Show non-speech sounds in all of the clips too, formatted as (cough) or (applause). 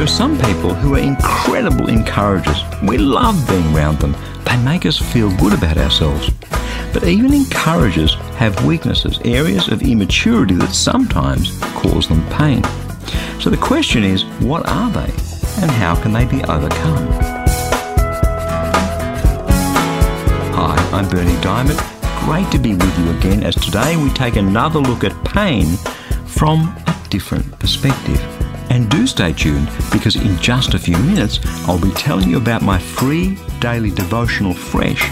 There are some people who are incredible encouragers. We love being around them. They make us feel good about ourselves. But even encouragers have weaknesses, areas of immaturity that sometimes cause them pain. So the question is, what are they and how can they be overcome? Hi, I'm Berni Dymet. Great to be with you again as today we take another look at pain from a different perspective. And do stay tuned because in just a few minutes I'll be telling you about my free daily devotional Fresh.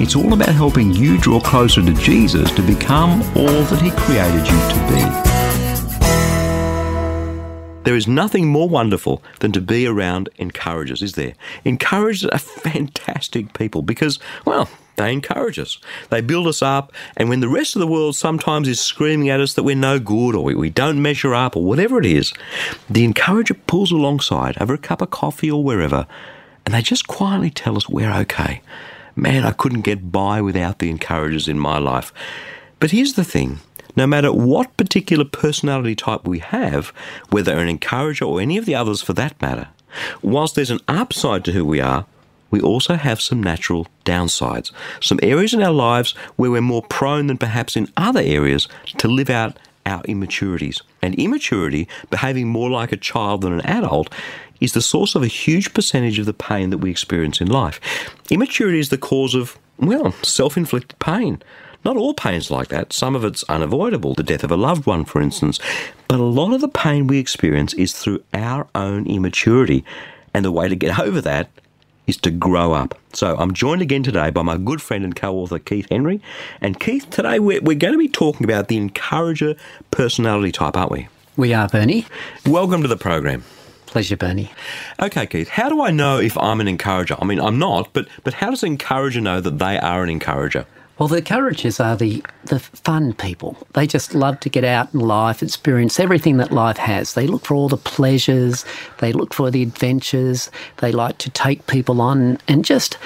It's all about helping you draw closer to Jesus to become all that He created you to be. There is nothing more wonderful than to be around encouragers, is there? Encouragers are (laughs) fantastic people because, well, they encourage us. They build us up, and when the rest of the world sometimes is screaming at us that we're no good or we, don't measure up or whatever it is, the encourager pulls alongside over a cup of coffee or wherever, and they just quietly tell us we're okay. Man, I couldn't get by without the encouragers in my life. But here's the thing no matter what particular personality type we have, whether an encourager or any of the others for that matter, whilst there's an upside to who we are, we also have some natural downsides, some areas in our lives where we're more prone than perhaps in other areas to live out our immaturities. And immaturity, behaving more like a child than an adult, is the source of a huge percentage of the pain that we experience in life. Immaturity is the cause of, well, self inflicted pain. Not all pain's like that. Some of it's unavoidable, the death of a loved one, for instance. But a lot of the pain we experience is through our own immaturity. And the way to get (laughs) over that is to grow up. So I'm joined again today by my good friend and co-author Keith Henry. And Keith, today we're, we're going to be talking about the encourager personality type, aren't we? We are, Berni. Welcome to the program. Pleasure, Berni. Okay, Keith, how do I know if I'm an encourager? I mean, I'm not, but, but how does an encourager know that they are an encourager? Well, the encouragers are the, the fun people. They just love to get out in life, experience everything that life has. They look for all the pleasures, they look for the adventures, they like to take people on and just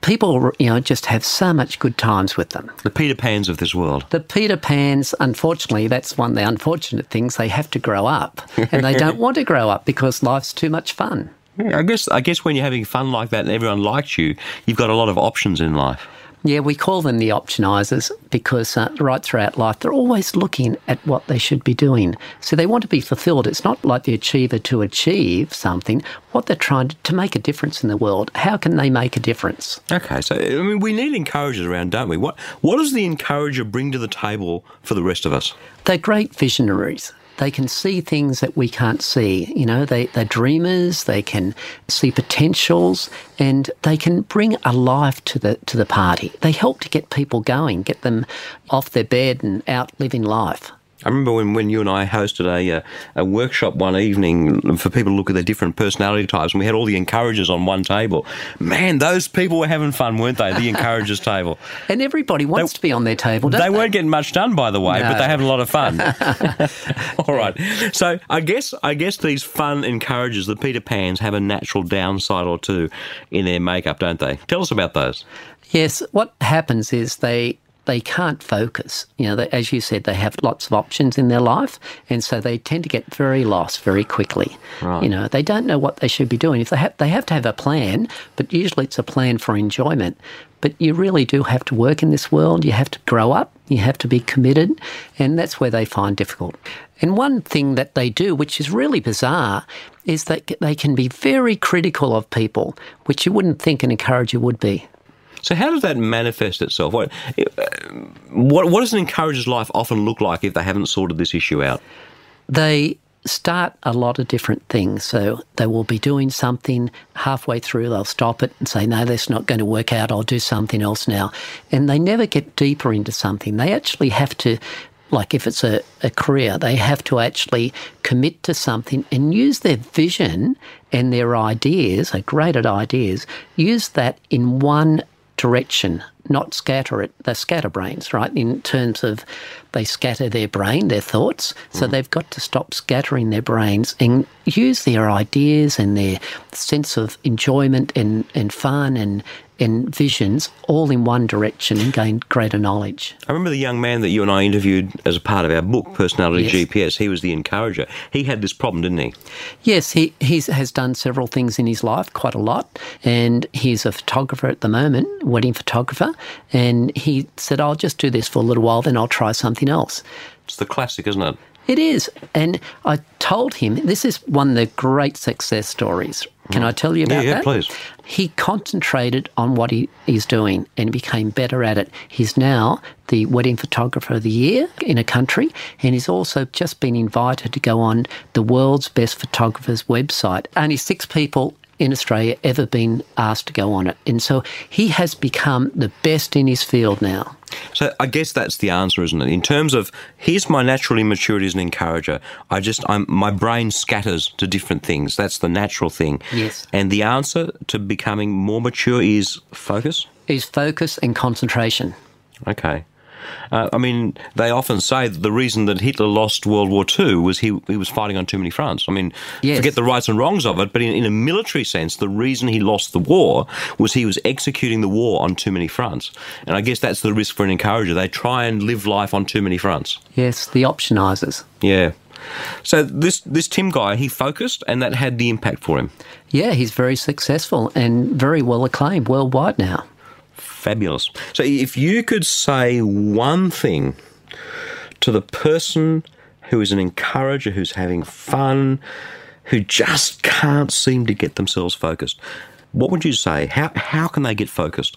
people, you know, just have so much good times with them. The Peter Pans of this world. The Peter Pans, unfortunately, that's one of the unfortunate things. They have to grow up and they don't (laughs) want to grow up because life's too much fun. I guess I guess when you're having fun like that and everyone likes you, you've got a lot of options in life. Yeah, we call them the optionisers because uh, right throughout life they're always looking at what they should be doing. So they want to be fulfilled. It's not like the achiever to achieve something. What they're trying to, to make a difference in the world. How can they make a difference? Okay, so I mean, we need encouragers around, don't we? What What does the encourager bring to the table for the rest of us? They're great visionaries they can see things that we can't see. You know, they, they're dreamers, they can see potentials, and they can bring a life to the to the party. They help to get people going, get them off their bed and out living life. I remember when, when you and I hosted a, uh, a workshop one evening for people to look at their different personality types, and we had all the encouragers on one table. Man, those people were having fun, weren't they? The (laughs) encouragers table. And everybody wants They- to be on their table, don't They they? weren't getting much done, by the way, but they're having a lot of fun. (laughs) (laughs) All right. So I guess I guess these fun encouragers, the Peter Pans, have a natural downside or two in their makeup, don't they? Tell us about those. Yes, what happens is they they can't focus. You know, they, as you said, they have lots of options in their life, and so they tend to get very lost very quickly. Right. You know, they don't know what they should be doing. If they have, they have to have a plan, but usually it's a plan for enjoyment. But you really do have to work in this world. You have to grow up. You have to be committed, and that's where they find difficult. And one thing that they do, which is really bizarre, is that they can be very critical of people, which you wouldn't think an encourager would be. So how does that manifest itself? What what, what does an encourager's life often look like if they haven't sorted this issue out? they start a lot of different things. So they will be doing something halfway through, they'll stop it and say, No, that's not going to work out, I'll do something else now. And they never get deeper into something. They actually have to like if it's a, a career, they have to actually commit to something and use their vision and their ideas, their great ideas, use that in one direction, not scatter it. They're scatterbrains, right? In terms of they scatter their brain, their thoughts. So mm. they've got to stop scattering their brains and use their ideas and their sense of enjoyment and, and fun and, and visions all in one direction and gain greater knowledge. I remember the young man that you and I interviewed as a part of our book, Personality Yes. GPS. He was the encourager. He had this problem, didn't he? Yes, he he's, has done several things in his life, quite a lot, and he's a photographer at the moment, wedding photographer. And he said, "I'll just do this for a little while, then I'll try something else." It's the classic, isn't it? It is, and I told him this is one of the great success stories. Can I tell you about yeah, that? please. He concentrated on what he is doing and became better at it. He's now the wedding photographer of the year in a country, and he's also just been invited to go on the world's best photographers website. Only six people in Australia ever been asked to go on it, and so he has become the best in his field now. So I guess that's the answer, isn't it? In terms of here's my natural immaturity as an encourager. I just I'm my brain scatters to different things. That's the natural thing. Yes. And the answer to becoming more mature is focus. Is focus and concentration. Okay. Uh, I mean, they often say that the reason that Hitler lost World War II was he, he was fighting on too many fronts. I mean, Yes. forget the rights and wrongs of it, but in, in a military sense, the reason he lost the war was he was executing the war on too many fronts. And I guess that's the risk for an encourager. They try and live life on too many fronts. Yes, the optionizers. Yeah. So this this Tim guy, he focused, and that had the impact for him. Yeah, he's very successful and very well acclaimed worldwide now. Fabulous. So if you could say one thing to the person who is an encourager, who's having fun, who just can't seem to get themselves focused, what would you say? How how can they get focused?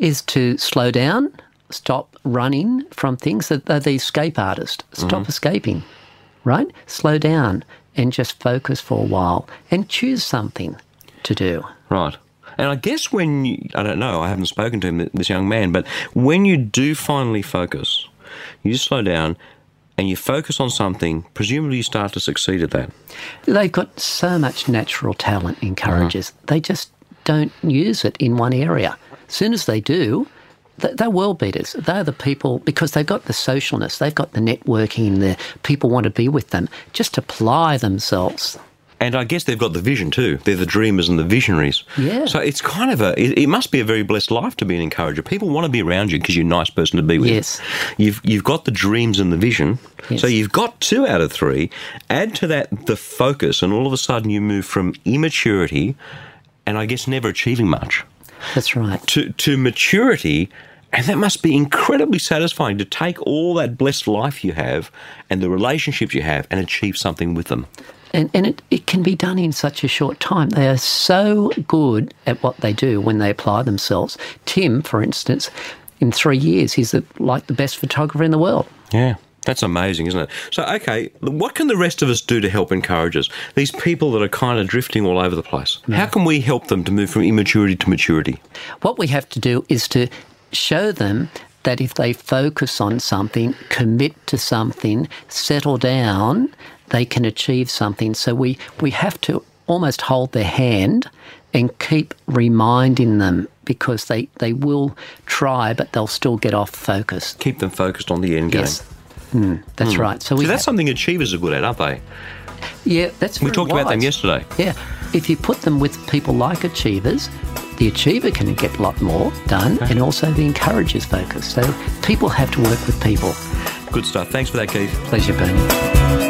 Is to slow down, stop running from things that they're the escape artist. Stop mm-hmm. escaping, right? Slow down and just focus for a while and choose something to do. Right. And I guess when you, I don't know, I haven't spoken to him, this young man, but when you do finally focus, you slow down and you focus on something, presumably you start to succeed at that. They've got so much natural talent, encouragers. Uh-huh. They just don't use it in one area. As soon as they do, they're world beaters. They're the people because they've got the socialness, they've got the networking, the people want to be with them. Just apply themselves. And I guess they've got the vision too. They're the dreamers and the visionaries. Yeah. So it's kind of a, it, it must be a very blessed life to be an encourager. People want to be around you because you're a nice person to be with. Yes. You've, you've got the dreams and the vision. Yes. So you've got two out of three. Add to that the focus, and all of a sudden you move from immaturity and I guess never achieving much That's right. to, to maturity. And that must be incredibly satisfying to take all that blessed life you have and the relationships you have and achieve something with them. And, and it, it can be done in such a short time. They are so good at what they do when they apply themselves. Tim, for instance, in three years, he's the, like the best photographer in the world. Yeah. That's amazing, isn't it? So, okay, what can the rest of us do to help encourage us? These people that are kind of drifting all over the place. Mm. How can we help them to move from immaturity to maturity? What we have to do is to show them that if they focus on something, commit to something, settle down, they can achieve something. So we, we have to almost hold their hand and keep reminding them because they, they will try, but they'll still get off focus. Keep them focused on the end game. Yes. Mm, that's right. So we So that's ha- something achievers are good at, aren't they? yeah, that's We very talked about them yesterday. Yeah, if you put them with people like achievers, the achiever can get a lot more done, and also the encouragers focus. So people have to work with people. Good stuff. Thanks for that, Keith. Pleasure, Berni.